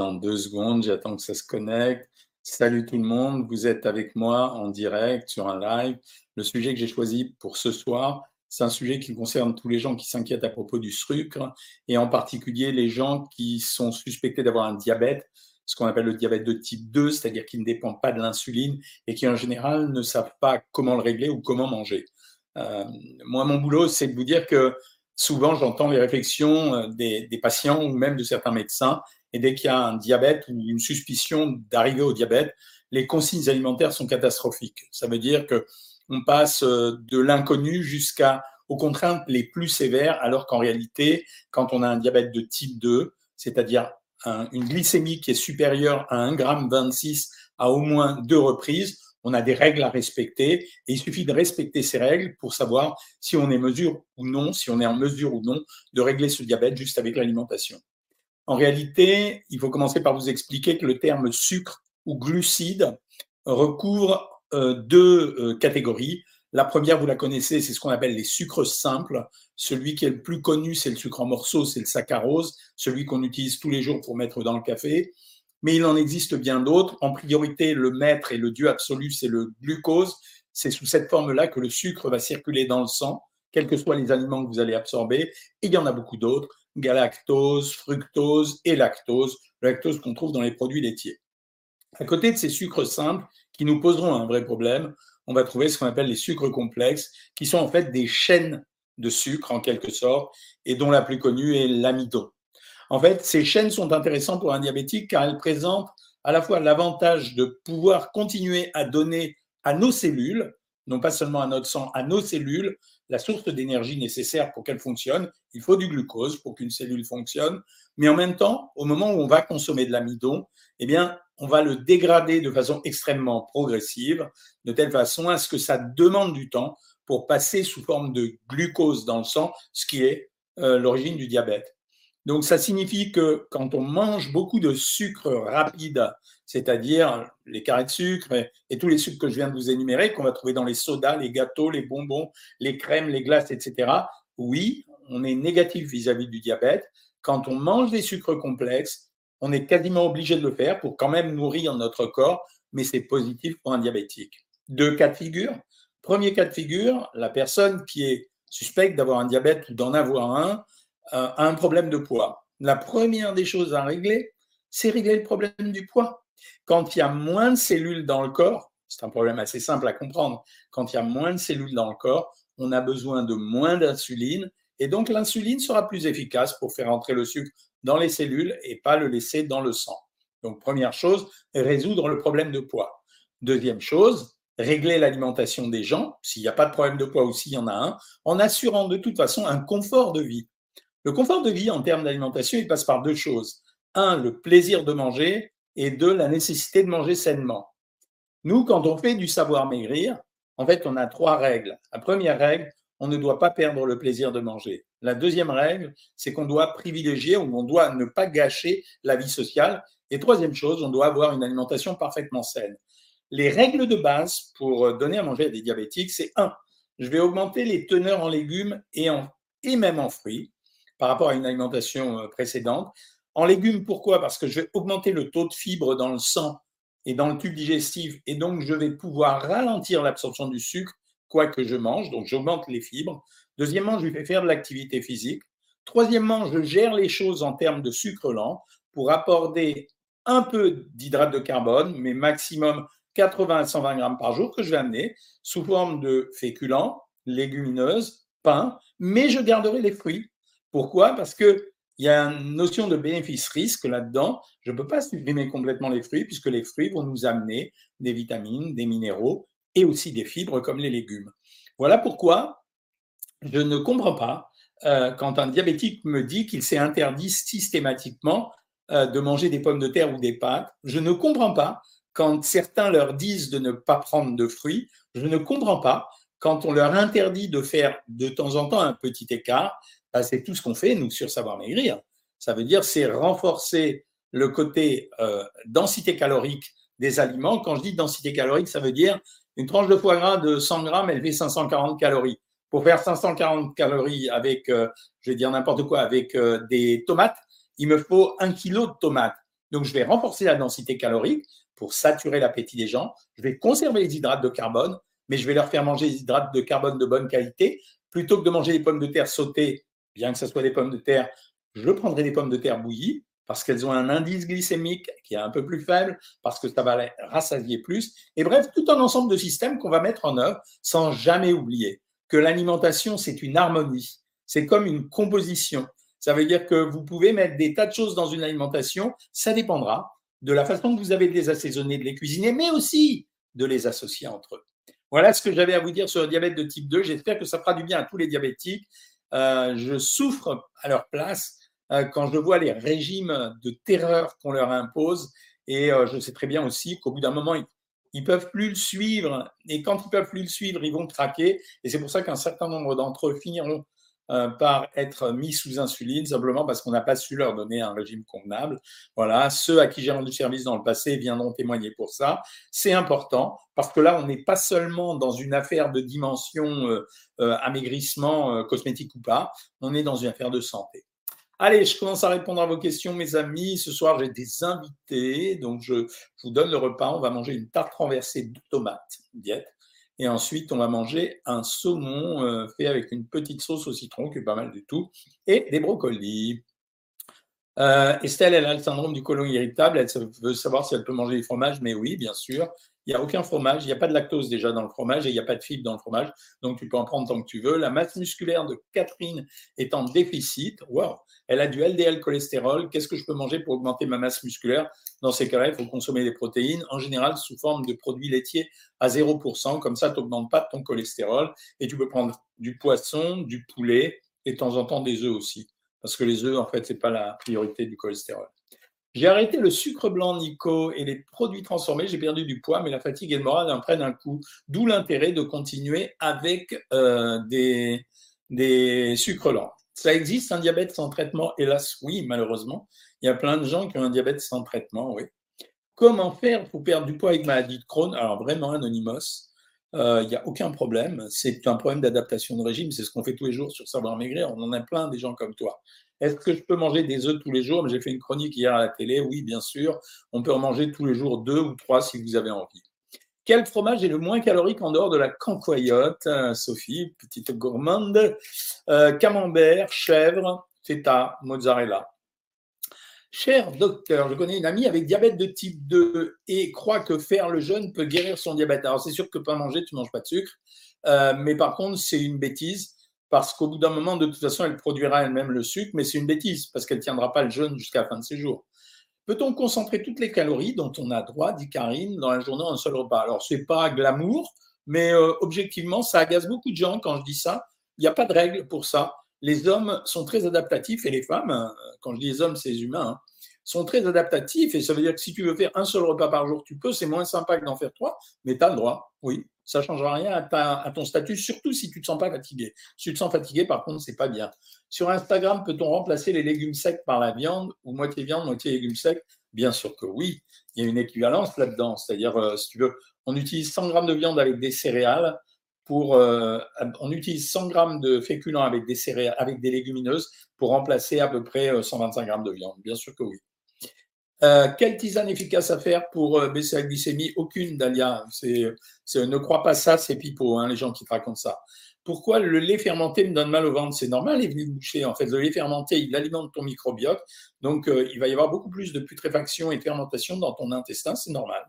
dans deux secondes, j'attends que ça se connecte. Salut tout le monde, vous êtes avec moi en direct sur un live. Le sujet que j'ai choisi pour ce soir, c'est un sujet qui concerne tous les gens qui s'inquiètent à propos du sucre et en particulier les gens qui sont suspectés d'avoir un diabète, ce qu'on appelle le diabète de type 2, c'est-à-dire qui ne dépend pas de l'insuline et qui en général ne savent pas comment le régler ou comment manger. Euh, moi, mon boulot, c'est de vous dire que souvent j'entends les réflexions euh, des, des, patients ou même de certains médecins et dès qu'il y a un diabète ou une suspicion d'arriver au diabète, les consignes alimentaires sont catastrophiques. Ça veut dire que on passe euh, de l'inconnu jusqu'à aux contraintes les plus sévères, alors qu'en réalité, quand on a un diabète de type 2, c'est-à-dire une glycémie qui est supérieure à 1,26 g à au moins deux reprises, on a des règles à respecter et il suffit de respecter ces règles pour savoir si on est mesure ou non, si on est en mesure ou non de régler ce diabète juste avec l'alimentation. En réalité, il faut commencer par vous expliquer que le terme sucre ou glucide recouvre euh, deux euh, catégories. La première, vous la connaissez, c'est ce qu'on appelle les sucres simples. Celui qui est le plus connu, c'est le sucre en morceaux, c'est le saccharose, celui qu'on utilise tous les jours pour mettre dans le café. Mais il en existe bien d'autres. En priorité, le maître et le dieu absolu, c'est le glucose. C'est sous cette forme-là que le sucre va circuler dans le sang, quels que soient les aliments que vous allez absorber. Il y en a beaucoup d'autres galactose, fructose et lactose, lactose qu'on trouve dans les produits laitiers. À côté de ces sucres simples qui nous poseront un vrai problème, on va trouver ce qu'on appelle les sucres complexes, qui sont en fait des chaînes de sucre en quelque sorte, et dont la plus connue est l'amidon. En fait, ces chaînes sont intéressantes pour un diabétique car elles présentent à la fois l'avantage de pouvoir continuer à donner à nos cellules, non pas seulement à notre sang, à nos cellules, la source d'énergie nécessaire pour qu'elle fonctionne. Il faut du glucose pour qu'une cellule fonctionne. Mais en même temps, au moment où on va consommer de l'amidon, eh bien, on va le dégrader de façon extrêmement progressive, de telle façon à ce que ça demande du temps pour passer sous forme de glucose dans le sang, ce qui est euh, l'origine du diabète. Donc, ça signifie que quand on mange beaucoup de sucre rapide, c'est-à-dire les carrés de sucre et, tous les sucres que je viens de vous énumérer, qu'on va trouver dans les sodas, les gâteaux, les bonbons, les crèmes, les glaces, etc., oui, on est négatif vis-à-vis du diabète. Quand on mange des sucres complexes, on est quasiment obligé de le faire pour quand même nourrir notre corps, mais c'est positif pour un diabétique. Deux cas de figure. Premier cas de figure, la personne qui est suspecte d'avoir un diabète ou d'en avoir un euh, un problème de poids. La première des choses à régler, c'est régler le problème du poids. Quand il y a moins de cellules dans le corps, c'est un problème assez simple à comprendre, quand il y a moins de cellules dans le corps, on a besoin de moins d'insuline et donc l'insuline sera plus efficace pour faire entrer le sucre dans les cellules et pas le laisser dans le sang. Donc première chose, résoudre le problème de poids. Deuxième chose, régler l'alimentation des gens, s'il n'y a pas de problème de poids ou s'il y en a un, en assurant de toute façon un confort de vie. Le confort de vie en termes d'alimentation, il passe par deux choses. Un, le plaisir de manger et deux, la nécessité de manger sainement. Nous, quand on fait du savoir maigrir, en fait, on a trois règles. La première règle, on ne doit pas perdre le plaisir de manger. La deuxième règle, c'est qu'on doit privilégier ou on doit ne pas gâcher la vie sociale. Et troisième chose, on doit avoir une alimentation parfaitement saine. Les règles de base pour donner à manger à des diabétiques, c'est un, je vais augmenter les teneurs en légumes et, et même en fruits par rapport à une alimentation euh, précédente. En légumes, pourquoi? Parce que je vais augmenter le taux de fibres dans le sang et dans le tube digestif, et donc je vais pouvoir ralentir l'absorption du sucre, quoi que je mange, donc j'augmente les fibres. Deuxièmement, je vais faire de l'activité physique. Troisièmement, je gère les choses en termes de sucre lent pour apporter un peu d'hydrate de carbone, mais maximum 80 à 120 grammes par jour que je vais amener sous forme de féculents, légumineuses, pain, mais je garderai les fruits. Pourquoi? Parce qu'il y a une notion de bénéfice-risque là-dedans. Je ne peux pas supprimer complètement les fruits puisque les fruits vont nous amener des vitamines, des minéraux et aussi des fibres comme les légumes. Voilà pourquoi je ne comprends pas euh, quand un diabétique me dit qu'il s'est interdit systématiquement euh, de manger des pommes de terre ou des pâtes. Je ne comprends pas quand certains leur disent de ne pas prendre de fruits. Je ne comprends pas quand on leur interdit de faire de temps en temps un petit écart. Bah, c'est tout ce qu'on fait, nous, sur Savoir Maigrir. Ça veut dire, c'est renforcer le côté euh, densité calorique des aliments. Quand je dis densité calorique, ça veut dire une tranche de foie gras de 100 grammes, elle fait 540 calories. Pour faire 540 calories avec, euh, je vais dire n'importe quoi, avec euh, des tomates, il me faut un kilo de tomates. Donc, je vais renforcer la densité calorique pour saturer l'appétit des gens. Je vais conserver les hydrates de carbone, mais je vais leur faire manger des hydrates de carbone de bonne qualité. Plutôt que de manger des pommes de terre sautées, bien que ce soit des pommes de terre, je prendrai des pommes de terre bouillies parce qu'elles ont un indice glycémique qui est un peu plus faible, parce que ça va rassasier plus. Et bref, tout un ensemble de systèmes qu'on va mettre en œuvre sans jamais oublier que l'alimentation, c'est une harmonie. C'est comme une composition. Ça veut dire que vous pouvez mettre des tas de choses dans une alimentation, ça dépendra de la façon que vous avez de les assaisonner, de les cuisiner, mais aussi de les associer entre eux. Voilà ce que j'avais à vous dire sur le diabète de type 2. J'espère que ça fera du bien à tous les diabétiques. Euh, je souffre à leur place euh, quand je vois les régimes de terreur qu'on leur impose. Et euh, je sais très bien aussi qu'au bout d'un moment, ils ne peuvent plus le suivre. Et quand ils peuvent plus le suivre, ils vont craquer. Et c'est pour ça qu'un certain nombre d'entre eux finiront euh, par être mis sous insuline simplement parce qu'on n'a pas su leur donner un régime convenable. Voilà, ceux à qui j'ai rendu service dans le passé viendront témoigner pour ça. C'est important parce que là, on n'est pas seulement dans une affaire de dimension euh, euh, amaigrissement cosmétique ou pas, on est dans une affaire de santé. Allez, je commence à répondre à vos questions, mes amis. Ce soir, j'ai des invités, donc je, je, vous donne le repas. On va manger une tarte renversée de tomates, diète. Et ensuite, on va manger un saumon euh, fait avec une petite sauce au citron, qui est pas mal du tout, et des brocolis. Euh, Estelle, elle a le syndrome du côlon irritable. Elle veut savoir si elle peut manger du fromage, mais oui, bien sûr. Il n'y a aucun fromage, il n'y a pas de lactose déjà dans le fromage et il n'y a pas de fibre dans le fromage, donc tu peux en prendre tant que tu veux. La masse musculaire de Catherine est en déficit. Waouh Elle a du LDL cholestérol. Qu'est-ce que je peux manger pour augmenter ma masse musculaire? Dans ces cas-là, il faut consommer des protéines, en général sous forme de produits laitiers à 0%. Comme ça, tu n'augmentes pas ton cholestérol et tu peux prendre du poisson, du poulet et de temps en temps des œufs aussi. Parce que les œufs, en fait, ce n'est pas la priorité du cholestérol. J'ai arrêté le sucre blanc, Nico, et les produits transformés. J'ai perdu du poids, mais la fatigue et le moral en prennent un coup. D'où l'intérêt de continuer avec euh, des, des sucres lents. Ça existe un diabète sans traitement Hélas, oui, malheureusement. Il y a plein de gens qui ont un diabète sans traitement, oui. Comment faire pour perdre du poids avec maladie de Crohn? Alors, vraiment, Anonymous, euh, il n'y a aucun problème. C'est un problème d'adaptation de régime. C'est ce qu'on fait tous les jours sur Savoir Maigrir. On en a plein des gens comme toi. Est-ce que je peux manger des œufs tous les jours? J'ai fait une chronique hier à la télé. Oui, bien sûr. On peut en manger tous les jours deux ou trois si vous avez envie. Quel fromage est le moins calorique en dehors de la cancoyote euh, Sophie, petite gourmande? Euh, camembert, chèvre, feta, mozzarella. Cher docteur, je connais une amie avec diabète de type 2 et croit que faire le jeûne peut guérir son diabète. Alors c'est sûr que pas manger, tu manges pas de sucre, euh, mais par contre c'est une bêtise parce qu'au bout d'un moment, de toute façon, elle produira elle-même le sucre, mais c'est une bêtise, parce qu'elle ne tiendra pas le jeûne jusqu'à la fin de ses jours. Peut-on concentrer toutes les calories dont on a droit, dit Karine, dans la journée en un seul repas? Alors, ce n'est pas glamour, mais euh, objectivement, ça agace beaucoup de gens quand je dis ça. Il n'y a pas de règle pour ça. Les hommes sont très adaptatifs et les femmes, euh, quand je dis les hommes, c'est les humains, hein, sont très adaptatifs. Et ça veut dire que si tu veux faire un seul repas par jour, tu peux. C'est moins sympa que d'en faire trois, mais tu as le droit, oui ça ne changera rien à, ton statut, surtout si tu ne te sens pas fatigué. Si tu te sens fatigué, par contre, c'est pas bien. Sur Instagram, peut-on remplacer les légumes secs par la viande ou moitié viande, moitié légumes secs? Bien sûr que oui. Il y a une équivalence là-dedans. C'est-à-dire, euh, si tu veux, on utilise 100 grammes de viande avec des céréales. Pour, euh, on utilise 100 grammes de féculents avec des céréales, avec des légumineuses pour remplacer à peu près 125 euh, grammes de viande. Bien sûr que oui. Euh, quelle tisane efficace à faire pour euh, baisser la glycémie? Aucune, Dalia. Ne crois pas ça, c'est pipeau, hein, les gens qui te racontent ça. Pourquoi le lait fermenté me donne mal au ventre? C'est normal, il est venu boucher. En fait, le lait fermenté, il alimente ton microbiote. Donc, euh, il va y avoir beaucoup plus de putréfaction et de fermentation dans ton intestin, c'est normal.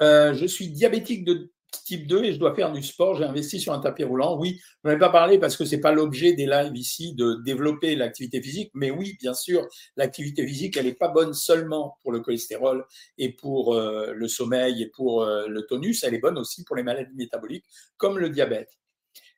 je suis diabétique de type 2 et je dois faire du sport, j'ai investi sur un tapis roulant. Oui, je n'en ai pas parlé parce que ce n'est pas l'objet des lives ici de développer l'activité physique, mais oui, bien sûr, l'activité physique, elle n'est pas bonne seulement pour le cholestérol et pour euh, le sommeil et pour euh, le tonus, elle est bonne aussi pour les maladies métaboliques comme le diabète.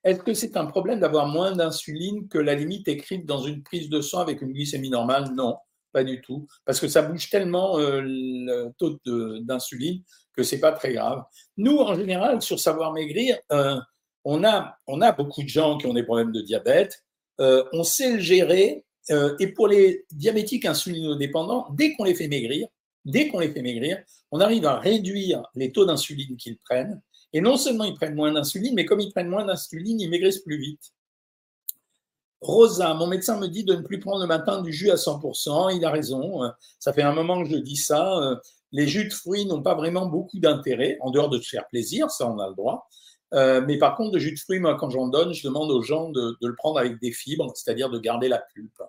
Est-ce que c'est un problème d'avoir moins d'insuline que la limite écrite dans une prise de sang avec une glycémie normale? Non, pas du tout, parce que ça bouge tellement euh, le taux d'insuline que c'est pas très grave. Nous, en général, sur Savoir Maigrir, euh, on, a, beaucoup de gens qui ont des problèmes de diabète. Euh, on sait le gérer. Et pour les diabétiques insulinodépendants, dès qu'on les fait maigrir, dès qu'on les fait maigrir, on arrive à réduire les taux d'insuline qu'ils prennent. Et non seulement ils prennent moins d'insuline, mais comme ils prennent moins d'insuline, ils maigrissent plus vite. Rosa, mon médecin me dit de ne plus prendre le matin du jus à 100%. Il a raison. Ça fait un moment que je dis ça. Les jus de fruits n'ont pas vraiment beaucoup d'intérêt, en dehors de se faire plaisir, ça on a le droit. Euh, mais par contre, le jus de fruits, moi, quand j'en donne, je demande aux gens de, le prendre avec des fibres, c'est-à-dire de garder la pulpe.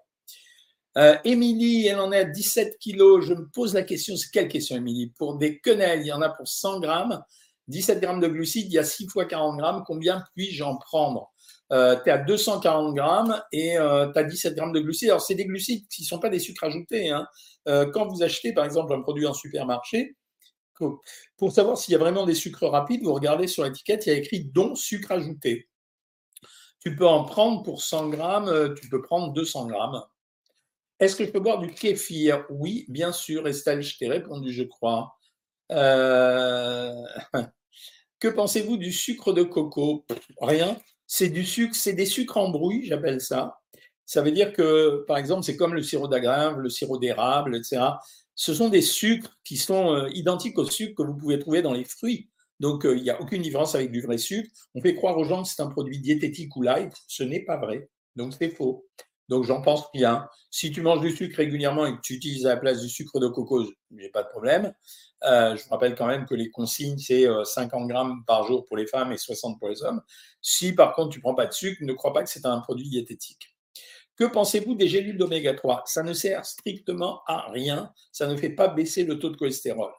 Euh, Émilie, elle en est à 17 kilos. Je me pose la question, c'est quelle question, Émilie? Pour des quenelles, il y en a pour 100 grammes, 17 grammes de glucides, il y a 6 fois 40 grammes. Combien puis-je en prendre? Euh, Tu es à 240 grammes et tu as 17 grammes de glucides. Alors, c'est des glucides qui ne sont pas des sucres ajoutés. Hein. quand vous achetez, par exemple, un produit en supermarché, pour savoir s'il y a vraiment des sucres rapides, vous regardez sur l'étiquette, il y a écrit dont sucre ajouté. Tu peux en prendre pour 100 grammes, euh, tu peux prendre 200 grammes. Est-ce que je peux boire du kéfir? Oui, bien sûr, Estelle, je t'ai répondu, je crois. Euh, que pensez-vous du sucre de coco? Rien. C'est du sucre, c'est des sucres en bruit, j'appelle ça. Ça veut dire que, par exemple, c'est comme le sirop d'agave, le sirop d'érable, etc ce sont des sucres qui sont euh, identiques aux sucres que vous pouvez trouver dans les fruits. Donc, euh, il n'y a aucune différence avec du vrai sucre. On fait croire aux gens que c'est un produit diététique ou light. Ce n'est pas vrai. Donc, c'est faux. Donc, j'en pense bien. Si tu manges du sucre régulièrement et que tu utilises à la place du sucre de coco, j'ai pas de problème. Euh, je vous rappelle quand même que les consignes, c'est 50 grammes par jour pour les femmes et 60 pour les hommes. Si par contre tu prends pas de sucre, ne crois pas que c'est un produit diététique. Que pensez-vous des gélules d'oméga 3 Ça ne sert strictement à rien. Ça ne fait pas baisser le taux de cholestérol.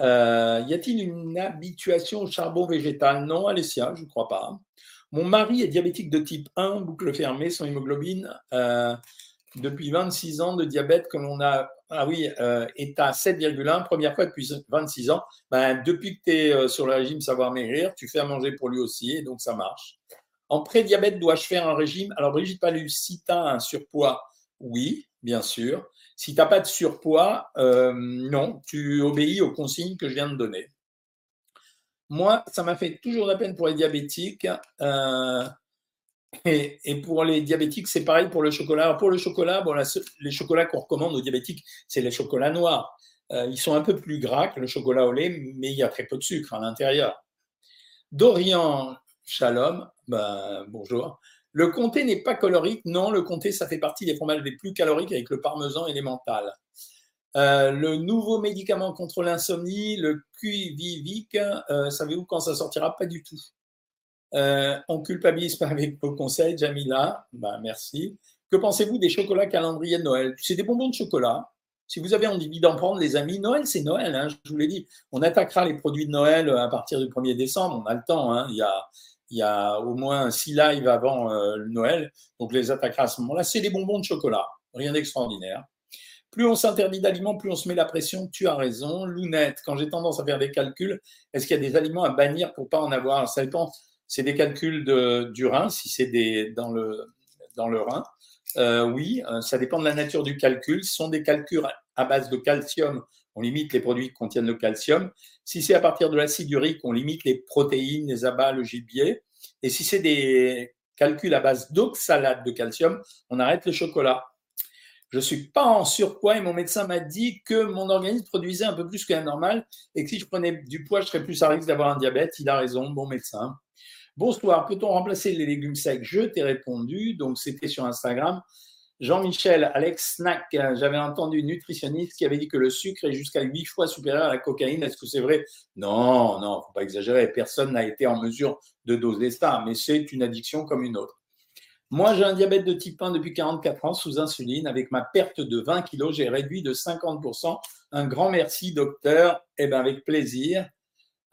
Euh, y a-t-il une habituation au charbon végétal? Non, Alessia, je ne crois pas. Mon mari est diabétique de type 1, boucle fermée, son hémoglobine euh, depuis 26 ans de diabète que l'on a ah oui, euh, est à 7,1, première fois depuis 26 ans. Ben, depuis que tu es sur le régime savoir maigrir, tu fais à manger pour lui aussi, et donc ça marche. En prédiabète, dois-je faire un régime? Alors, Brigitte Palus, si tu as un surpoids, oui, bien sûr. Si tu n'as pas de surpoids, euh, non, tu obéis aux consignes que je viens de donner. Moi, ça m'a fait toujours la peine pour les diabétiques. Et, pour les diabétiques, c'est pareil pour le chocolat. pour le chocolat, bon, les chocolats qu'on recommande aux diabétiques, c'est les chocolats noirs. Euh, ils sont un peu plus gras que le chocolat au lait, mais il y a très peu de sucre à l'intérieur. Dorian, Shalom, ben, bonjour. Le comté n'est pas calorique. Non, le comté, ça fait partie des fromages les plus caloriques avec le parmesan et l'émental. Euh, le nouveau médicament contre l'insomnie, le Quivivic, euh, savez-vous quand ça sortira? Pas du tout. Euh, on culpabilise pas avec vos conseils, Jamila. Ben, merci. Que pensez-vous des chocolats calendrier de Noël? C'est des bonbons de chocolat. Si vous avez envie d'en prendre, les amis, Noël, c'est Noël. Hein, je vous l'ai dit. On attaquera les produits de Noël à partir du 1er décembre. On a le temps. Hein. Il, y a, il y a au moins six lives avant euh, Noël, donc les attaquera à ce moment-là. C'est des bonbons de chocolat, rien d'extraordinaire. Plus on s'interdit d'aliments, plus on se met la pression. Tu as raison. Lounette, quand j'ai tendance à faire des calculs, est-ce qu'il y a des aliments à bannir pour pas en avoir? Ça dépend. C'est des calculs de, du rein, si c'est des, dans, le, dans le rein. Euh, oui, euh, ça dépend de la nature du calcul. Ce sont des calculs à base de calcium. On limite les produits qui contiennent le calcium. Si c'est à partir de l'acide urique, on limite les protéines, les abats, le gibier. Et si c'est des calculs à base d'oxalate de calcium, on arrête le chocolat. Je ne suis pas en surpoids et mon médecin m'a dit que mon organisme produisait un peu plus que la normale et que si je prenais du poids, je serais plus à risque d'avoir un diabète. Il a raison, bon médecin. Bonsoir, peut-on remplacer les légumes secs? Je t'ai répondu, donc c'était sur Instagram. Jean-Michel, Alex Snack, j'avais entendu une nutritionniste qui avait dit que le sucre est jusqu'à 8 fois supérieur à la cocaïne. Est-ce que c'est vrai? Non, non, faut pas exagérer. Personne n'a été en mesure de doser ça, mais c'est une addiction comme une autre. Moi, j'ai un diabète de type 1 depuis 44 ans sous insuline. Avec ma perte de 20 kilos, j'ai réduit de 50%. Un grand merci, docteur. Eh bien, avec plaisir.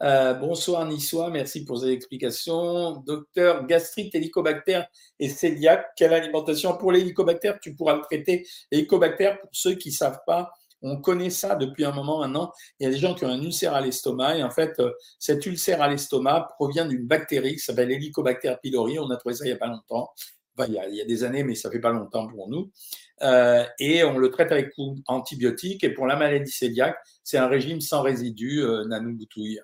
Euh, bonsoir Niçois, merci pour ces explications. Docteur, gastrite, hélicobactère et cœliaque, quelle alimentation Pour l'hélicobactère, tu pourras le traiter. L'hélicobactère, pour ceux qui ne savent pas, on connaît ça depuis un moment maintenant. Il y a des gens qui ont un ulcère à l'estomac et en fait, euh, cet ulcère à l'estomac provient d'une bactérie qui s'appelle Helicobacter pylori. On a trouvé ça il n'y a pas longtemps. il, y a, des années, mais ça fait pas longtemps pour nous. Euh, et on le traite avec antibiotiques. Et pour la maladie cœliaque, c'est un régime sans résidus, euh, Boutouille.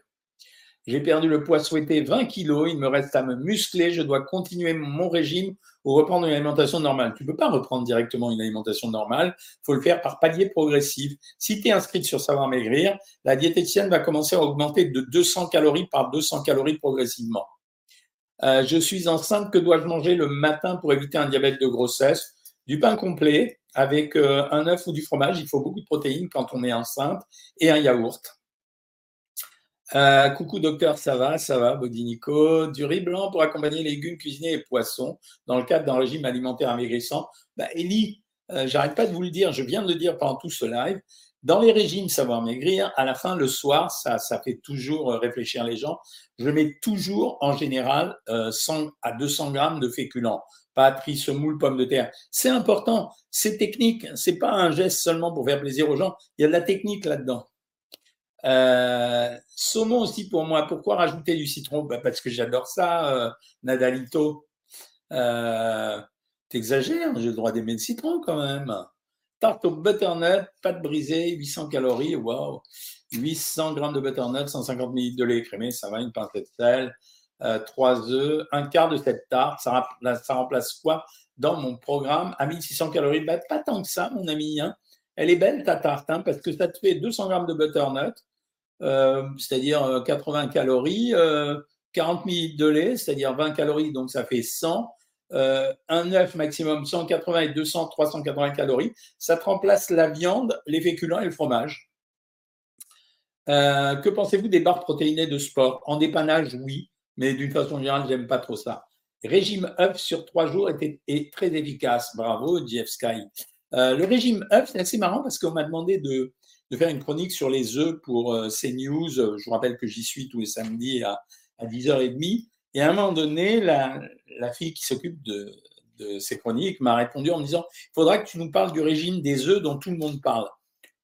J'ai perdu le poids souhaité 20 kilos, il me reste à me muscler, je dois continuer mon régime ou reprendre une alimentation normale. Tu ne peux pas reprendre directement une alimentation normale, il faut le faire par palier progressif. Si tu es inscrite sur Savoir Maigrir, la diététicienne va commencer à augmenter de 200 calories par 200 calories progressivement. Euh, je suis enceinte, que dois-je manger le matin pour éviter un diabète de grossesse? Du pain complet avec euh, un œuf ou du fromage. Il faut beaucoup de protéines quand on est enceinte et un yaourt. Euh, coucou docteur, ça va, ça va, Bodinico. Du riz blanc pour accompagner légumes cuisinés et poissons dans le cadre d'un régime alimentaire amaigrissant. Bah, Elie, j'arrête pas de vous le dire, je viens de le dire pendant tout ce live. Dans les régimes savoir maigrir, à la fin, le soir, ça, ça fait toujours euh, réfléchir les gens. Je mets toujours, en général, 100 euh, à 200 grammes de féculents. Patrie, semoule, pommes de terre. C'est important. C'est technique. C'est pas un geste seulement pour faire plaisir aux gens. Il y a de la technique là-dedans. Euh, saumon aussi pour moi. Pourquoi rajouter du citron? Bah Parce que j'adore ça, euh, Nadalito. Euh, T'exagères, j'ai le droit d'aimer le citron quand même. Tarte au butternut, pâte brisée, 800 calories, waouh. 800 grammes de butternut, 150 ml de lait écrémé, ça va, une pincée de sel, euh, 3 œufs, un quart de cette tarte, ça, remplace quoi dans mon programme? À 1600 calories bah, Pas tant que ça, mon ami. Hein. Elle est belle ta tarte, hein, parce que ça te fait 200 grammes de butternut, euh, c'est-à-dire 80 euh, calories, 40 euh, ml de lait, c'est-à-dire 20 calories, donc ça fait 100. Euh, un œuf maximum 180 et 200, 380 calories. Ça te remplace la viande, les féculents et le fromage. Euh, que pensez-vous des barres protéinées de sport? En dépannage, oui, mais d'une façon générale, j'aime pas trop ça. Régime œuf sur trois jours était, est très efficace. Bravo, Jeff Sky. Euh, le régime œuf, c'est assez marrant parce qu'on m'a demandé de, faire une chronique sur les œufs pour CNews. Je vous rappelle que j'y suis tous les samedis à, à 10h30. Et à un moment donné, la, la fille qui s'occupe de, ces chroniques m'a répondu en me disant il faudra que tu nous parles du régime des œufs dont tout le monde parle.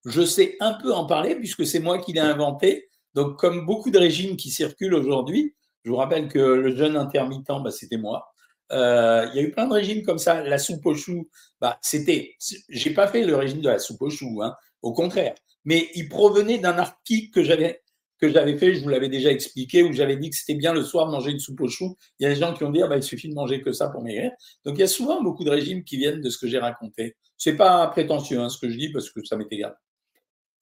Je sais un peu en parler puisque c'est moi qui l'ai inventé. Donc, comme beaucoup de régimes qui circulent aujourd'hui, je vous rappelle que le jeûne intermittent, bah, c'était moi. Euh, il y a eu plein de régimes comme ça. La soupe aux choux, bah, c'était. J'ai pas fait le régime de la soupe aux choux, hein, au contraire. Mais il provenait d'un article que j'avais que j'avais fait, je vous l'avais déjà expliqué, où j'avais dit que c'était bien le soir manger une soupe aux choux. Il y a des gens qui ont dit, ah bah, il suffit de manger que ça pour maigrir. Donc il y a souvent beaucoup de régimes qui viennent de ce que j'ai raconté. C'est pas prétentieux hein, ce que je dis parce que ça m'est égal.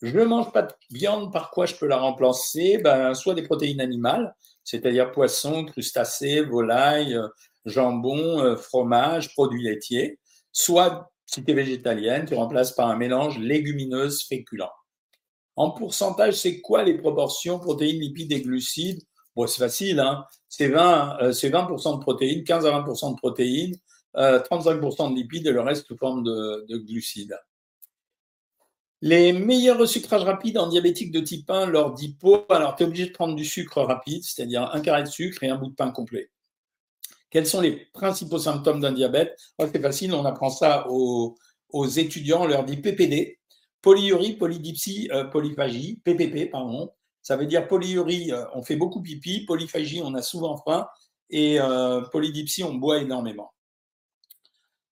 Je ne mange pas de viande, par quoi je peux la remplacer? Ben, Soit des protéines animales, c'est-à-dire poisson, crustacés, volaille, euh, jambon, euh, fromage, produits laitiers, soit, si tu es végétalienne, tu remplaces par un mélange légumineuse féculent. En pourcentage, c'est quoi les proportions protéines, lipides et glucides? Bon, c'est facile, hein c'est 20, euh, 20 de protéines, 15 à 20% de protéines, 35% euh, de lipides et le reste sous forme de, glucides. Les meilleurs resucrages rapides en diabétique de type 1 lors d'hypo, alors tu es obligé de prendre du sucre rapide, c'est-à-dire un carré de sucre et un bout de pain complet. Quels sont les principaux symptômes d'un diabète? C'est facile, on apprend ça aux, aux étudiants, on leur dit PPD, Polyurie, polydipsie, euh, polyphagie, PPP, pardon. Ça veut dire polyurie, euh, on fait beaucoup pipi, polyphagie, on a souvent faim, et euh, polydipsie, on boit énormément.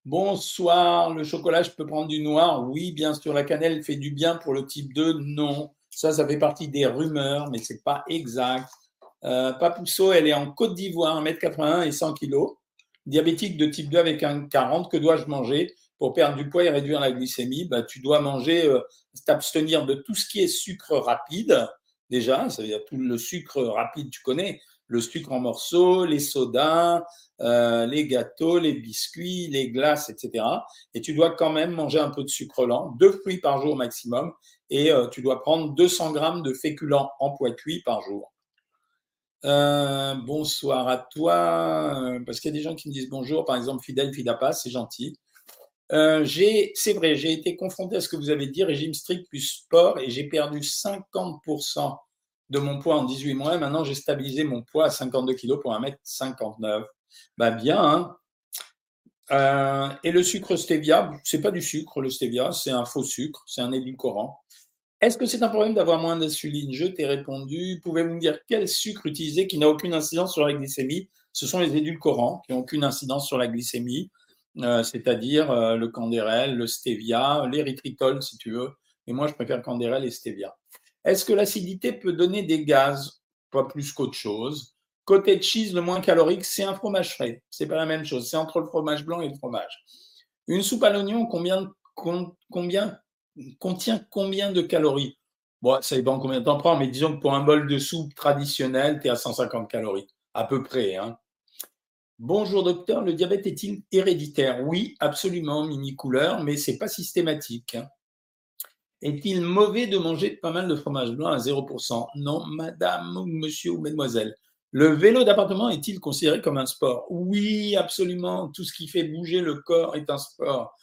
Bonsoir, le chocolat, je peux prendre du noir? Oui, bien sûr, la cannelle fait du bien pour le type 2 Non. Ça, ça fait partie des rumeurs, mais ce n'est pas exact. Papousseau, elle est en Côte d'Ivoire, 1m81 et 100 kg. Diabétique de type 2 avec un 40, que dois-je manger pour perdre du poids et réduire la glycémie, bah, tu dois manger, euh, t'abstenir de tout ce qui est sucre rapide, déjà, ça veut dire tout le sucre rapide, tu connais, le sucre en morceaux, les sodas, euh, les gâteaux, les biscuits, les glaces, etc. Et tu dois quand même manger un peu de sucre lent, deux fruits par jour maximum, et euh, tu dois prendre 200 grammes de féculents en poids cuit par jour. Bonsoir à toi, parce qu'il y a des gens qui me disent bonjour, par exemple Fidèle Fidapa, c'est gentil. Euh, c'est vrai, j'ai été confronté à ce que vous avez dit, régime strict plus sport, et j'ai perdu 50% de mon poids en 18 mois. Maintenant, j'ai stabilisé mon poids à 52 kg pour 1m59. Bah bien, hein euh, et le sucre stevia, c'est pas du sucre, le stevia, c'est un faux sucre, c'est un édulcorant. Est-ce que c'est un problème d'avoir moins d'insuline? Je t'ai répondu. Pouvez-vous me dire quel sucre utiliser qui n'a aucune incidence sur la glycémie? Ce sont les édulcorants qui n'ont aucune incidence sur la glycémie. Euh, c'est-à-dire euh, le candérel, le stevia, l'érythritol si tu veux. Et moi, je préfère candérel et stevia. Est-ce que l'acidité peut donner des gaz? Pas plus qu'autre chose. Côté cheese, le moins calorique, c'est un fromage frais. C'est pas la même chose. C'est entre le fromage blanc et le fromage. Une soupe à l'oignon, combien, combien, contient combien de calories? Bon, ça dépend combien de temps prend, mais disons que pour un bol de soupe traditionnel, tu es à 150 calories, à peu près. Hein. Bonjour docteur, le diabète est-il héréditaire? Oui, absolument, mini couleur, mais c'est pas systématique. Est-il mauvais de manger pas mal de fromage blanc à 0% Non, madame monsieur ou mademoiselle. Le vélo d'appartement est-il considéré comme un sport? Oui, absolument. Tout ce qui fait bouger le corps est un sport.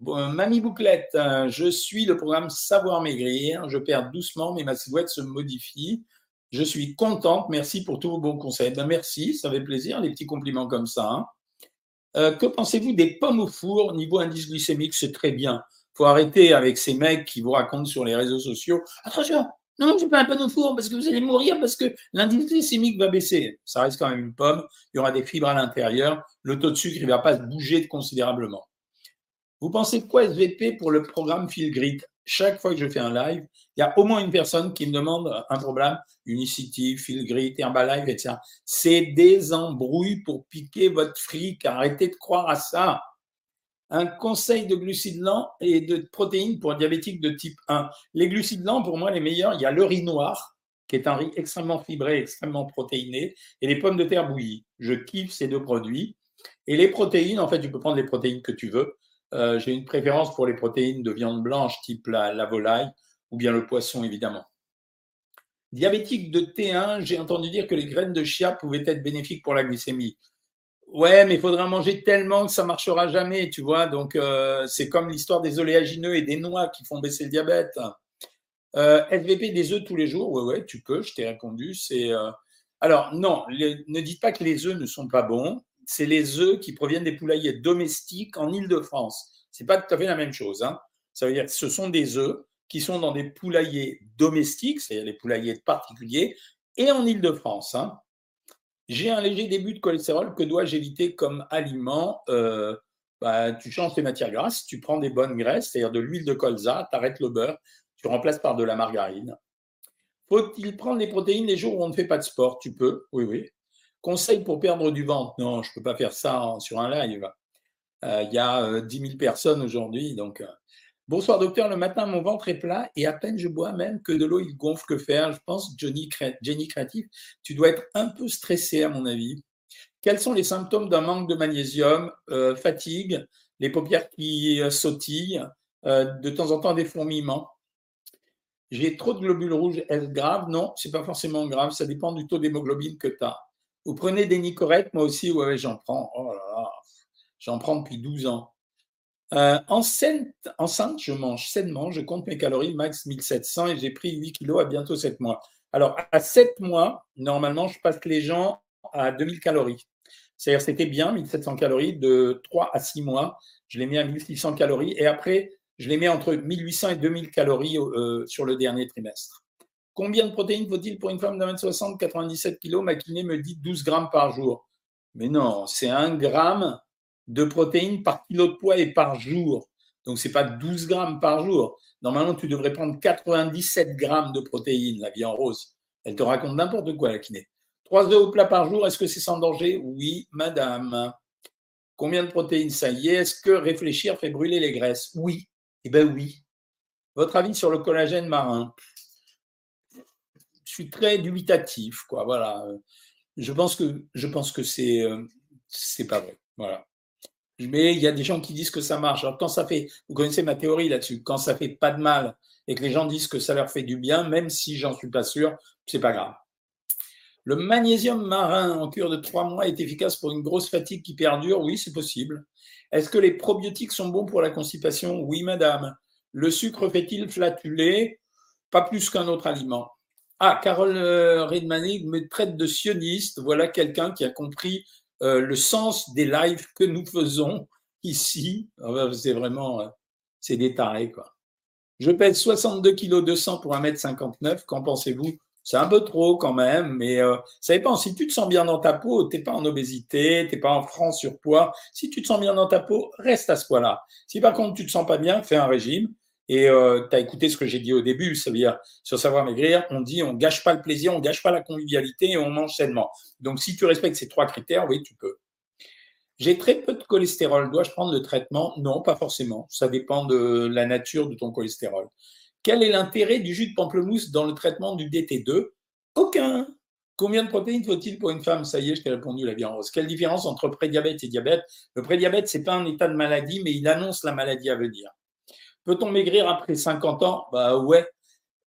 Mamie Bouclette, euh, je suis le programme Savoir Maigrir. Je perds doucement, mais ma silhouette se modifie. Je suis contente. Merci pour tous vos bons conseils. Ben merci, ça fait plaisir, les petits compliments comme ça. Hein. Euh, que pensez-vous des pommes au four Niveau indice glycémique, c'est très bien. faut arrêter avec ces mecs qui vous racontent sur les réseaux sociaux. Attention, non, je ne pas un pomme au four parce que vous allez mourir parce que l'indice glycémique va baisser. Ça reste quand même une pomme. Il y aura des fibres à l'intérieur. Le taux de sucre ne va pas se bouger considérablement. Vous pensez quoi SVP pour le programme Grit Chaque fois que je fais un live, il y a au moins une personne qui me demande un problème, Unicity, Grit, Herbalife, etc. C'est des embrouilles pour piquer votre fric. Arrêtez de croire à ça. Un conseil de glucides lents et de protéines pour un diabétique de type 1. Les glucides lents, pour moi, les meilleurs, il y a le riz noir, qui est un riz extrêmement fibré, extrêmement protéiné, et les pommes de terre bouillies. Je kiffe ces deux produits. Et les protéines, en fait, tu peux prendre les protéines que tu veux. Euh, j'ai une préférence pour les protéines de viande blanche, type la, volaille, ou bien le poisson, évidemment. Diabétique de T1, j'ai entendu dire que les graines de chia pouvaient être bénéfiques pour la glycémie. Ouais, mais il faudra manger tellement que ça marchera jamais, tu vois. Donc, euh, c'est comme l'histoire des oléagineux et des noix qui font baisser le diabète. Euh, SVP des œufs tous les jours, ouais, ouais, tu peux, je t'ai répondu. C'est alors non, ne dites pas que les œufs ne sont pas bons c'est les œufs qui proviennent des poulaillers domestiques en Île-de-France. Ce n'est pas tout à fait la même chose. Hein. Ça veut dire que ce sont des œufs qui sont dans des poulaillers domestiques, c'est-à-dire des poulaillers particuliers, et en Île-de-France. Hein. J'ai un léger début de cholestérol, que dois-je éviter comme aliment? Euh, bah, Tu changes tes matières grasses, tu prends des bonnes graisses, c'est-à-dire de l'huile de colza, tu arrêtes le beurre, tu remplaces par de la margarine. Faut-il prendre des protéines les jours où on ne fait pas de sport? Tu peux, oui, oui. Conseil pour perdre du ventre. Non, je ne peux pas faire ça sur un live. Euh, il y a 10 euh, 000 personnes aujourd'hui. Donc, euh. bonsoir docteur. Le matin, mon ventre est plat et à peine je bois même que de l'eau, il gonfle. Que faire? Je pense, Johnny, Jenny Créatif, tu dois être un peu stressé à mon avis. Quels sont les symptômes d'un manque de magnésium? Fatigue, les paupières qui sautillent, de temps en temps des fourmillements. J'ai trop de globules rouges, est-ce grave? Non, c'est pas forcément grave, ça dépend du taux d'hémoglobine que tu as. Vous prenez des nicorettes Moi aussi, ouais, j'en prends. Oh j'en prends depuis 12 ans. Euh, enceinte, enceinte, je mange sainement, je compte mes calories, max 1700 et j'ai pris 8 kilos à bientôt 7 mois. Alors, à 7 mois, normalement, je passe les gens à 2000 calories. C'est-à-dire, c'était bien, 1700 calories, de 3 à 6 mois, je les mets à 1600 calories et après, je les mets entre 1800 et 2000 calories euh, sur le dernier trimestre. Combien de protéines faut-il pour une femme de 1m60, 97 kg Ma kiné me dit 12 grammes par jour. Mais non, c'est 1 gramme de protéines par kilo de poids et par jour. Donc, ce n'est pas 12 grammes par jour. Normalement, tu devrais prendre 97 grammes de protéines, la vie en rose. Elle te raconte n'importe quoi, la kiné. 3 œufs au plat par jour, est-ce que c'est sans danger? Oui, madame. Combien de protéines? Ça y est Est-ce que réfléchir fait brûler les graisses? Oui. Eh bien oui. Votre avis sur le collagène marin? Suis très dubitatif, quoi. Voilà. Je pense que je pense que c'est euh, c'est pas vrai. Voilà. Mais il y a des gens qui disent que ça marche. Alors quand ça fait, vous connaissez ma théorie là-dessus, quand ça fait pas de mal et que les gens disent que ça leur fait du bien, même si j'en suis pas sûr, c'est pas grave. Le magnésium marin en cure de trois mois est efficace pour une grosse fatigue qui perdure Oui, c'est possible. Est-ce que les probiotiques sont bons pour la constipation? Oui, madame. Le sucre fait-il flatuler? Pas plus qu'un autre aliment. Ah, Carole euh, Redmanig me traite de sioniste. Voilà quelqu'un qui a compris euh, le sens des lives que nous faisons ici. Ah bah, c'est vraiment, euh, c'est des tarés, quoi. Je pèse 62 kg 200 pour 1m59. Qu'en pensez-vous? C'est un peu trop quand même, mais ça dépend. Si tu te sens bien dans ta peau, tu n'es pas en obésité, tu n'es pas en franc surpoids. Si tu te sens bien dans ta peau, reste à ce poids-là. Si par contre tu te sens pas bien, fais un régime. Et euh, tu as écouté ce que j'ai dit au début, ça veut dire sur Savoir Maigrir, on dit on gâche pas le plaisir, on gâche pas la convivialité et on mange sainement. Donc si tu respectes ces trois critères, oui, tu peux. J'ai très peu de cholestérol, dois-je prendre le traitement? Non, pas forcément. Ça dépend de la nature de ton cholestérol. Quel est l'intérêt du jus de pamplemousse dans le traitement du DT2 Aucun. Combien de protéines faut-il pour une femme? Ça y est, je t'ai répondu, la en rose. Quelle différence entre prédiabète et diabète? Le prédiabète, c'est pas un état de maladie, mais il annonce la maladie à venir. Peut-on maigrir après 50 ans? Bah ouais.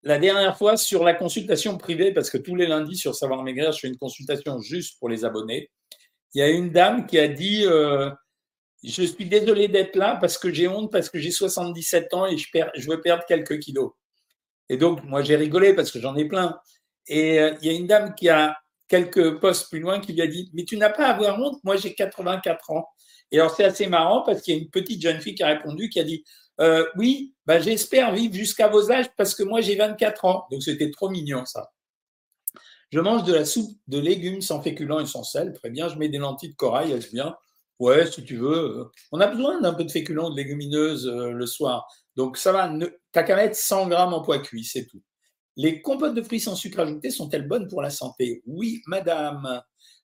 La dernière fois, sur la consultation privée, parce que tous les lundis sur Savoir Maigrir, je fais une consultation juste pour les abonnés, il y a une dame qui a dit euh, Je suis désolé d'être là parce que j'ai honte, parce que j'ai 77 ans et je, perds, veux perdre quelques kilos. Et donc, moi, j'ai rigolé parce que j'en ai plein. Et euh, il y a une dame qui a quelques postes plus loin qui lui a dit Mais tu n'as pas à avoir honte, moi j'ai 84 ans. Et alors, c'est assez marrant parce qu'il y a une petite jeune fille qui a répondu qui a dit euh, Oui, bah, j'espère vivre jusqu'à vos âges parce que moi j'ai 24 ans. Donc, c'était trop mignon ça. Je mange de la soupe de légumes sans féculents et sans sel. Très bien. Je mets des lentilles de corail. Est-ce bien? Ouais, si tu veux. On a besoin d'un peu de féculents, de légumineuses euh, le soir. Donc, ça va. T'as qu'à mettre 100 grammes en poids cuit, c'est tout. Les compotes de fruits sans sucre ajouté sont-elles bonnes pour la santé? Oui, madame.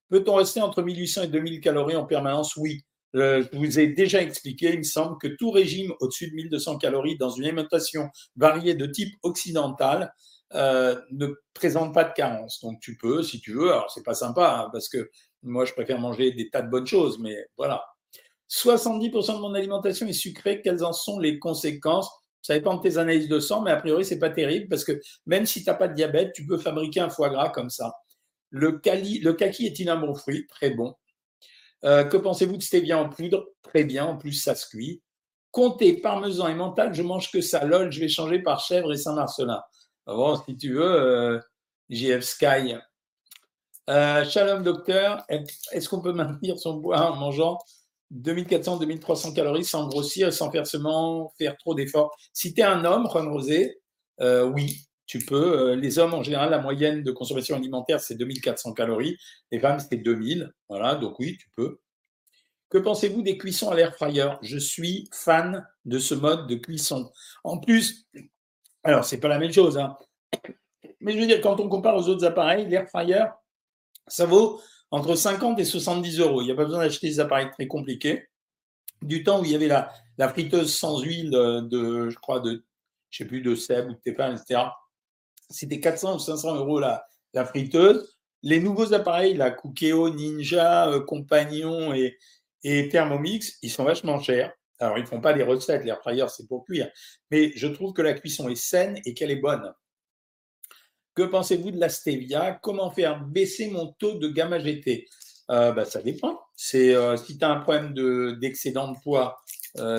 Peut-on rester entre 1800 et 2000 calories en permanence? Oui. Euh, je vous ai déjà expliqué, il me semble que tout régime au-dessus de 1200 calories dans une alimentation variée de type occidental euh, ne présente pas de carence. Donc tu peux, si tu veux, alors c'est pas sympa hein, parce que moi je préfère manger des tas de bonnes choses, mais voilà. 70% de mon alimentation est sucrée, quelles en sont les conséquences? Ça dépend de tes analyses de sang, mais a priori, c'est pas terrible parce que même si tu n'as pas de diabète, tu peux fabriquer un foie gras comme ça. Le, kaki est-il un bon fruit Très bon. Euh, que pensez-vous de stevia en poudre? Très bien, en plus, ça se cuit. Comté, parmesan et mental, je mange que ça. Lol, je vais changer par chèvre et Saint-Marcelin. Bon, si tu veux, euh, JF Sky. Euh, shalom, docteur. Est-ce qu'on peut maintenir son poids en mangeant 2400, 2300 calories sans grossir, sans faire trop d'efforts? Si tu es un homme, Ron Rosé, euh, oui, tu peux. Euh, les hommes, en général, la moyenne de consommation alimentaire, c'est 2400 calories. Les femmes, c'est 2000. Voilà, donc oui, tu peux. Que pensez-vous des cuissons à l'air fryer? Je suis fan de ce mode de cuisson. En plus, alors, c'est pas la même chose, hein. mais je veux dire, quand on compare aux autres appareils, l'air fryer, ça vaut entre 50 et 70 euros. Il n'y a pas besoin d'acheter des appareils très compliqués. Du temps où il y avait la, friteuse sans huile de, je crois, de, je sais plus, de Seb ou de Tépin, etc. C'était 400 ou 500 euros la, friteuse. Les nouveaux appareils, la Cookéo, Ninja, euh, Compagnon et, Thermomix, ils sont vachement chers. Alors, ils ne font pas des recettes, les fryer, c'est pour cuire. Mais je trouve que la cuisson est saine et qu'elle est bonne. Que pensez-vous de la stevia? Comment faire baisser mon taux de gamma GT euh, bah, Ça dépend. C'est, euh, si tu as un problème d'excédent de, poids,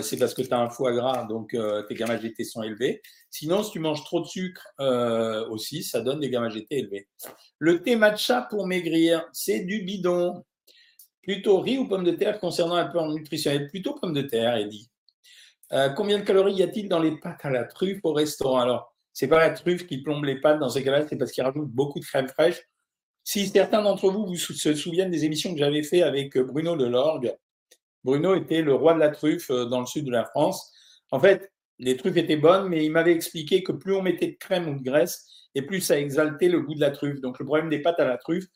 c'est parce que tu as un foie gras, donc tes gamma GT sont élevés. Sinon, si tu manges trop de sucre aussi, ça donne des gamma GT élevés. Le thé matcha pour maigrir, c'est du bidon. Plutôt riz ou pomme de terre concernant un peu nutritionnel Plutôt pomme de terre, Eddie. combien de calories y a-t-il dans les pâtes à la truffe au restaurant? Alors, c'est pas la truffe qui plombe les pâtes dans ces cas-là, c'est parce qu'il rajoute beaucoup de crème fraîche. Si certains d'entre vous, vous se souviennent des émissions que j'avais fait avec euh, Bruno Delorgue, Bruno était le roi de la truffe euh, dans le sud de la France. En fait, les truffes étaient bonnes, mais il m'avait expliqué que plus on mettait de crème ou de graisse, et plus ça exaltait le goût de la truffe. Donc le problème des pâtes à la truffe,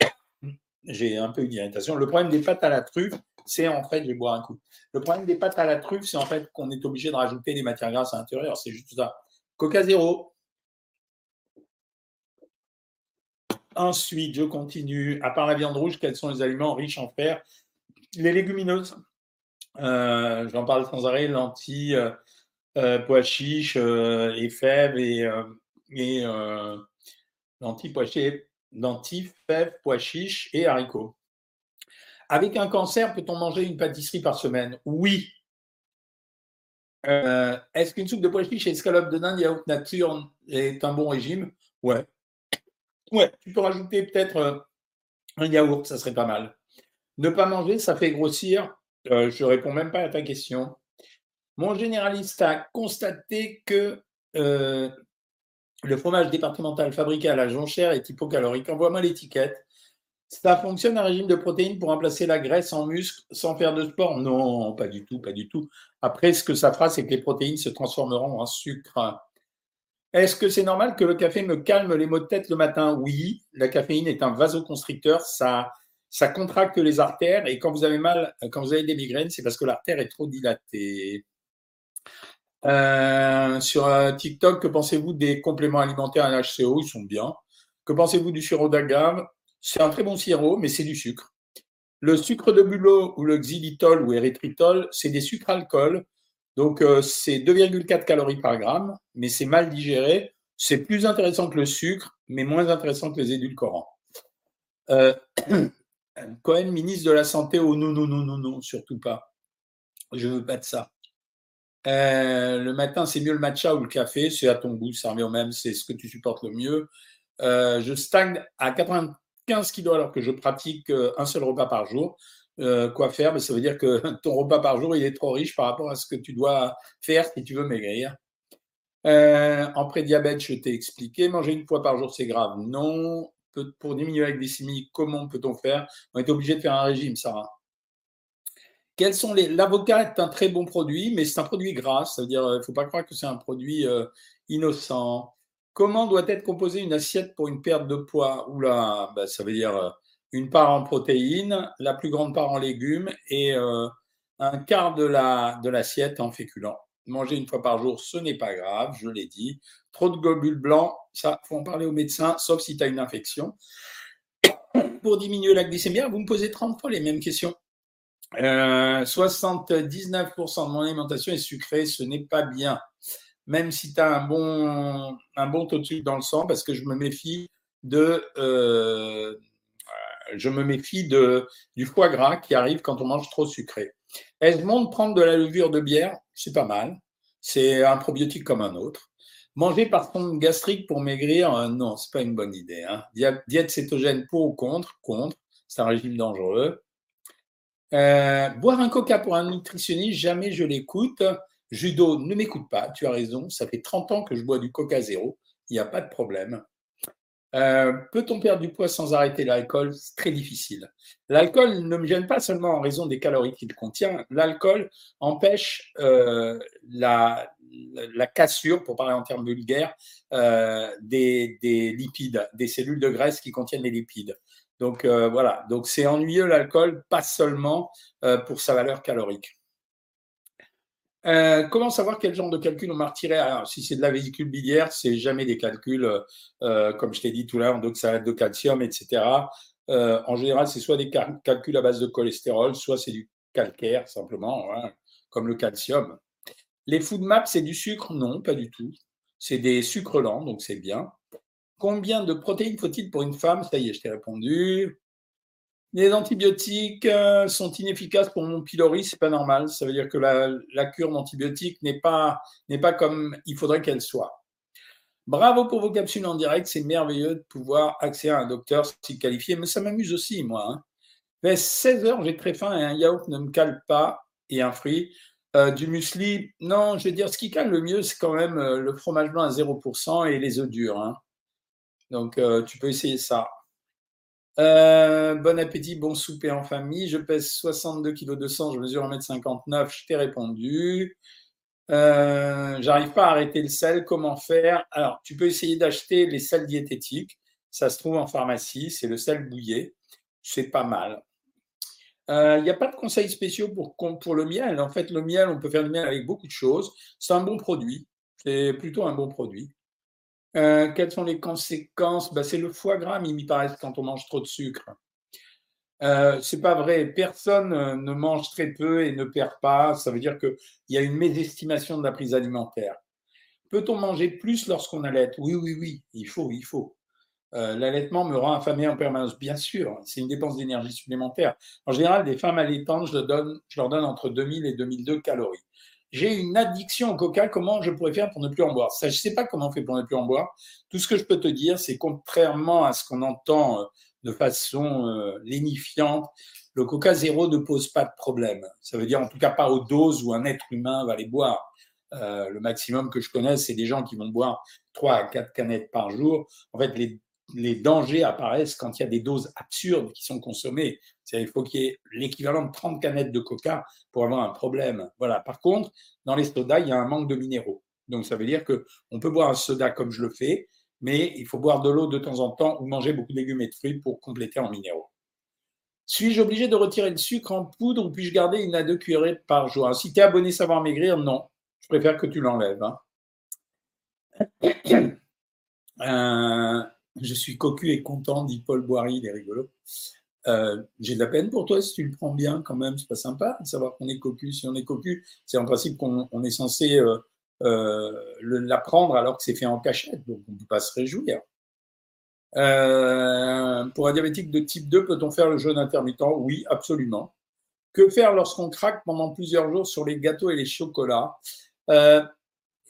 j'ai un peu une irritation. Le problème des pâtes à la truffe, c'est en fait, je vais boire un coup. Le problème des pâtes à la truffe, c'est en fait qu'on est obligé de rajouter des matières grasses à l'intérieur. C'est juste ça. Coca zéro. Ensuite, je continue. À part la viande rouge, quels sont les aliments riches en fer? Les légumineuses. Euh, j'en parle sans arrêt lentilles, euh, pois chiches et fèves et, et lentilles, pois chiches, fèves, pois et haricots. Avec un cancer, peut-on manger une pâtisserie par semaine? Oui, euh, est-ce qu'une soupe de pois chiches et escalope de dinde yaourt nature est un bon régime? Ouais. Ouais, tu peux rajouter peut-être euh, un yaourt, ça serait pas mal. Ne pas manger, ça fait grossir? Euh, je réponds même pas à ta question. Mon généraliste a constaté que le fromage départemental fabriqué à la jonchère est hypocalorique. Envoie-moi l'étiquette. Ça fonctionne un régime de protéines pour remplacer la graisse en muscle sans faire de sport? Non, pas du tout, pas du tout. Après, ce que ça fera, c'est que les protéines se transformeront en sucre. Est-ce que c'est normal que le café me calme les maux de tête le matin? Oui, la caféine est un vasoconstricteur, ça, ça contracte les artères et quand vous avez mal, quand vous avez des migraines, c'est parce que l'artère est trop dilatée. Euh, sur euh, TikTok, que pensez-vous des compléments alimentaires à HCO Ils sont bien. Que pensez-vous du sirop d'agave? C'est un très bon sirop, mais c'est du sucre. Le sucre de bulot ou le xylitol ou érythritol, c'est des sucres alcool. Donc, euh, c'est 2,4 calories par gramme, mais c'est mal digéré. C'est plus intéressant que le sucre, mais moins intéressant que les édulcorants. Cohen, ministre de la Santé, oh non, non, non, non, non, surtout pas. Je veux pas de ça. Euh, le matin, c'est mieux le matcha ou le café, c'est à ton goût, ça revient au même, c'est ce que tu supportes le mieux. Euh, je stagne à 95 kilos alors que je pratique euh, un seul repas par jour. quoi faire? Ben, Ça veut dire que ton repas par jour, il est trop riche par rapport à ce que tu dois faire si tu veux maigrir. en prédiabète, je t'ai expliqué. Manger une fois par jour, c'est grave. Non. Pour diminuer la glycémie, comment peut-on faire? On est obligé de faire un régime, Sarah. Quels sont les L'avocat est un très bon produit, mais c'est un produit gras. Ça veut dire, il ne faut pas croire que c'est un produit euh, innocent. Comment doit être composée une assiette pour une perte de poids? Oula, ben, ça veut dire euh, une part en protéines, la plus grande part en légumes et euh, un quart de la de l'assiette en féculents. Manger une fois par jour, ce n'est pas grave, je l'ai dit. Trop de globules blancs, ça, faut en parler au médecin, sauf si tu as une infection. Pour diminuer la glycémie, vous me posez 30 fois les mêmes questions. 79% euh, de mon alimentation est sucrée, ce n'est pas bien. Même si tu as un bon, un bon taux de sucre dans le sang, parce que je me méfie de, euh, je me méfie de, du foie gras qui arrive quand on mange trop sucré. Est-ce bon de prendre de la levure de bière? C'est pas mal. C'est un probiotique comme un autre. Manger par sonde gastrique pour maigrir, euh, non, c'est pas une bonne idée. Hein. Diète cétogène pour ou contre? Contre. C'est un régime dangereux. Euh, boire un coca pour un nutritionniste, jamais je l'écoute. Judo, ne m'écoute pas, tu as raison. Ça fait 30 ans que je bois du coca zéro. Il n'y a pas de problème. Euh, peut-on perdre du poids sans arrêter l'alcool? C'est très difficile. L'alcool ne me gêne pas seulement en raison des calories qu'il contient. L'alcool empêche euh, la, cassure, pour parler en termes vulgaires, des, lipides, des cellules de graisse qui contiennent les lipides. Donc euh, voilà, donc c'est ennuyeux l'alcool, pas seulement euh, pour sa valeur calorique. Euh, comment savoir quel genre de calcul on m'a retiré Alors, si c'est de la vésicule biliaire, c'est jamais des calculs, comme je t'ai dit tout à l'heure, de calcium, etc. en général, c'est soit des calculs à base de cholestérol, soit c'est du calcaire, simplement, hein, comme le calcium. Les food maps, c'est du sucre? Non, pas du tout. C'est des sucres lents, donc c'est bien. Combien de protéines faut-il pour une femme? Ça y est, je t'ai répondu. Les antibiotiques euh, sont inefficaces pour mon pylori, c'est pas normal. Ça veut dire que la, cure d'antibiotiques n'est pas, n'est pas comme il faudrait qu'elle soit. Bravo pour vos capsules en direct, c'est merveilleux de pouvoir accéder à un docteur si qualifié, mais ça m'amuse aussi, moi. Hein. Mais 16 heures, j'ai très faim et un yaourt ne me cale pas et un fruit. Euh, du muesli, non, je veux dire, ce qui cale le mieux, c'est quand même euh, le fromage blanc à 0% et les œufs durs. Hein. Donc, euh, tu peux essayer ça. Euh, bon appétit, bon souper en famille. Je pèse 62 kg de sang, je mesure 1m59. Je t'ai répondu. Euh, J'arrive pas à arrêter le sel. Comment faire? Alors, tu peux essayer d'acheter les sels diététiques. Ça se trouve en pharmacie. C'est le sel bouillé. C'est pas mal. Il n'y a pas de conseils spéciaux pour, pour le miel? En fait, le miel, on peut faire le miel avec beaucoup de choses. C'est un bon produit. C'est plutôt un bon produit. Euh, quelles sont les conséquences? Ben, C'est le foie gras, il me paraît, quand on mange trop de sucre. Euh, c'est pas vrai. Personne euh, ne mange très peu et ne perd pas. Ça veut dire qu'il y a une mésestimation de la prise alimentaire. Peut-on manger plus lorsqu'on allait? Oui, oui, oui. Il faut, il faut. Euh, l'allaitement me rend affamé en permanence. Bien sûr, c'est une dépense d'énergie supplémentaire. En général, des femmes allaitantes, je leur donne entre 2000 et 2002 calories j'ai une addiction au coca, comment je pourrais faire pour ne plus en boire? Ça, je ne sais pas comment on fait pour ne plus en boire. Tout ce que je peux te dire, c'est contrairement à ce qu'on entend euh, de façon euh, lénifiante, le coca zéro ne pose pas de problème. Ça veut dire en tout cas pas aux doses où un être humain va les boire. Euh, le maximum que je connaisse, c'est des gens qui vont boire 3 à 4 canettes par jour. En fait, les les dangers apparaissent quand il y a des doses absurdes qui sont consommées. Il faut qu'il y ait l'équivalent de 30 canettes de coca pour avoir un problème. Voilà. Par contre, dans les sodas, il y a un manque de minéraux. Donc, ça veut dire qu'on peut boire un soda comme je le fais, mais il faut boire de l'eau de temps en temps ou manger beaucoup de légumes et de fruits pour compléter en minéraux. Suis-je obligé de retirer le sucre en poudre ou puis-je garder une à deux cuillerées par jour? Si tu es abonné Savoir Maigrir, non. Je préfère que tu l'enlèves. Hein. Euh, Je suis cocu et content, dit Paul Boiry, il est rigolo. Euh, j'ai de la peine pour toi si tu le prends bien quand même, c'est pas sympa de savoir qu'on est cocu. Si on est cocu, c'est en principe qu'on est censé euh, euh, l'apprendre alors que c'est fait en cachette, donc on ne peut pas se réjouir. pour un diabétique de type 2, peut-on faire le jeûne intermittent? Oui, absolument. Que faire lorsqu'on craque pendant plusieurs jours sur les gâteaux et les chocolats?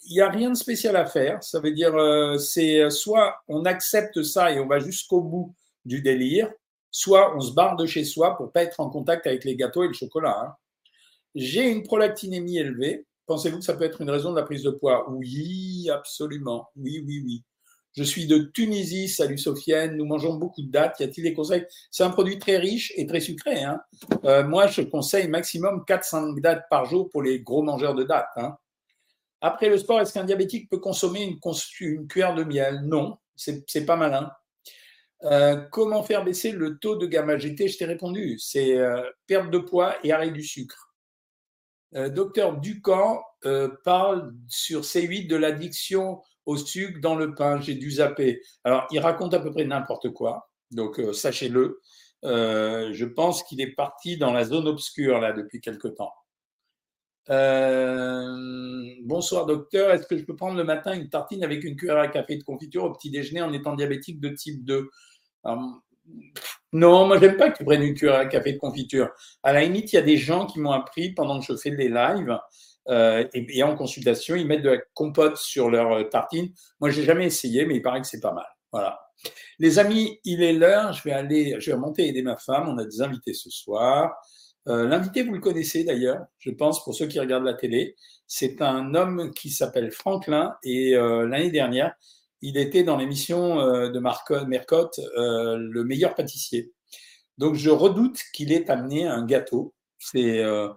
Il n'y a rien de spécial à faire. Ça veut dire, c'est soit on accepte ça et on va jusqu'au bout du délire, soit on se barre de chez soi pour pas être en contact avec les gâteaux et le chocolat. Hein. J'ai une prolactinémie élevée. Pensez-vous que ça peut être une raison de la prise de poids? Oui, absolument. Oui, oui, oui. Je suis de Tunisie. Salut Sofiane. Nous mangeons beaucoup de dattes. Y a-t-il des conseils? C'est un produit très riche et très sucré. Hein. Euh, moi, je conseille maximum 4-5 dattes par jour pour les gros mangeurs de dattes. Hein. Après le sport, est-ce qu'un diabétique peut consommer une, cuillère de miel? Non, c'est pas malin. Euh, comment faire baisser le taux de gamma GT Je t'ai répondu, c'est euh, perte de poids et arrêt du sucre. Euh, docteur Ducamp parle sur C8 de l'addiction au sucre dans le pain. J'ai dû zapper. Alors, il raconte à peu près n'importe quoi, donc sachez-le. je pense qu'il est parti dans la zone obscure là depuis quelque temps. Bonsoir docteur, est-ce que je peux prendre le matin une tartine avec une cuillère à café de confiture au petit déjeuner en étant diabétique de type 2 non, moi j'aime pas que tu prennes une cuillère à café de confiture. À la limite, il y a des gens qui m'ont appris pendant que je fais des lives euh, et, en consultation, ils mettent de la compote sur leur euh, tartine. Moi, j'ai jamais essayé, mais il paraît que c'est pas mal. Voilà. Les amis, il est l'heure. Je vais aller, je vais remonter aider ma femme. On a des invités ce soir. Euh, l'invité, vous le connaissez d'ailleurs, je pense, pour ceux qui regardent la télé. C'est un homme qui s'appelle Franklin et l'année dernière, il était dans l'émission euh, de Mercotte, euh, le meilleur pâtissier. Donc je redoute qu'il ait amené un gâteau. C'est, euh,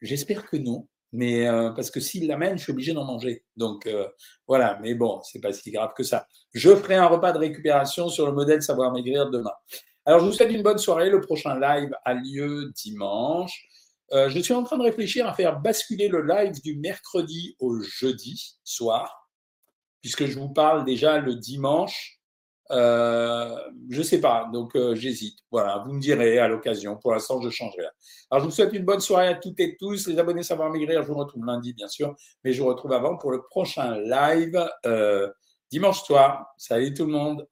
j'espère que non, mais parce que s'il l'amène, je suis obligé d'en manger. Donc voilà, mais bon, c'est pas si grave que ça. Je ferai un repas de récupération sur le modèle savoir maigrir demain. Alors je vous souhaite une bonne soirée. Le prochain live a lieu dimanche. je suis en train de réfléchir à faire basculer le live du mercredi au jeudi soir puisque je vous parle déjà le dimanche. Euh, je ne sais pas, donc euh, j'hésite. Voilà, vous me direz à l'occasion. Pour l'instant, je change rien. Alors, je vous souhaite une bonne soirée à toutes et tous. Les abonnés Savoir Maigrir, je vous retrouve lundi, bien sûr, mais je vous retrouve avant pour le prochain live euh, dimanche soir. Salut tout le monde.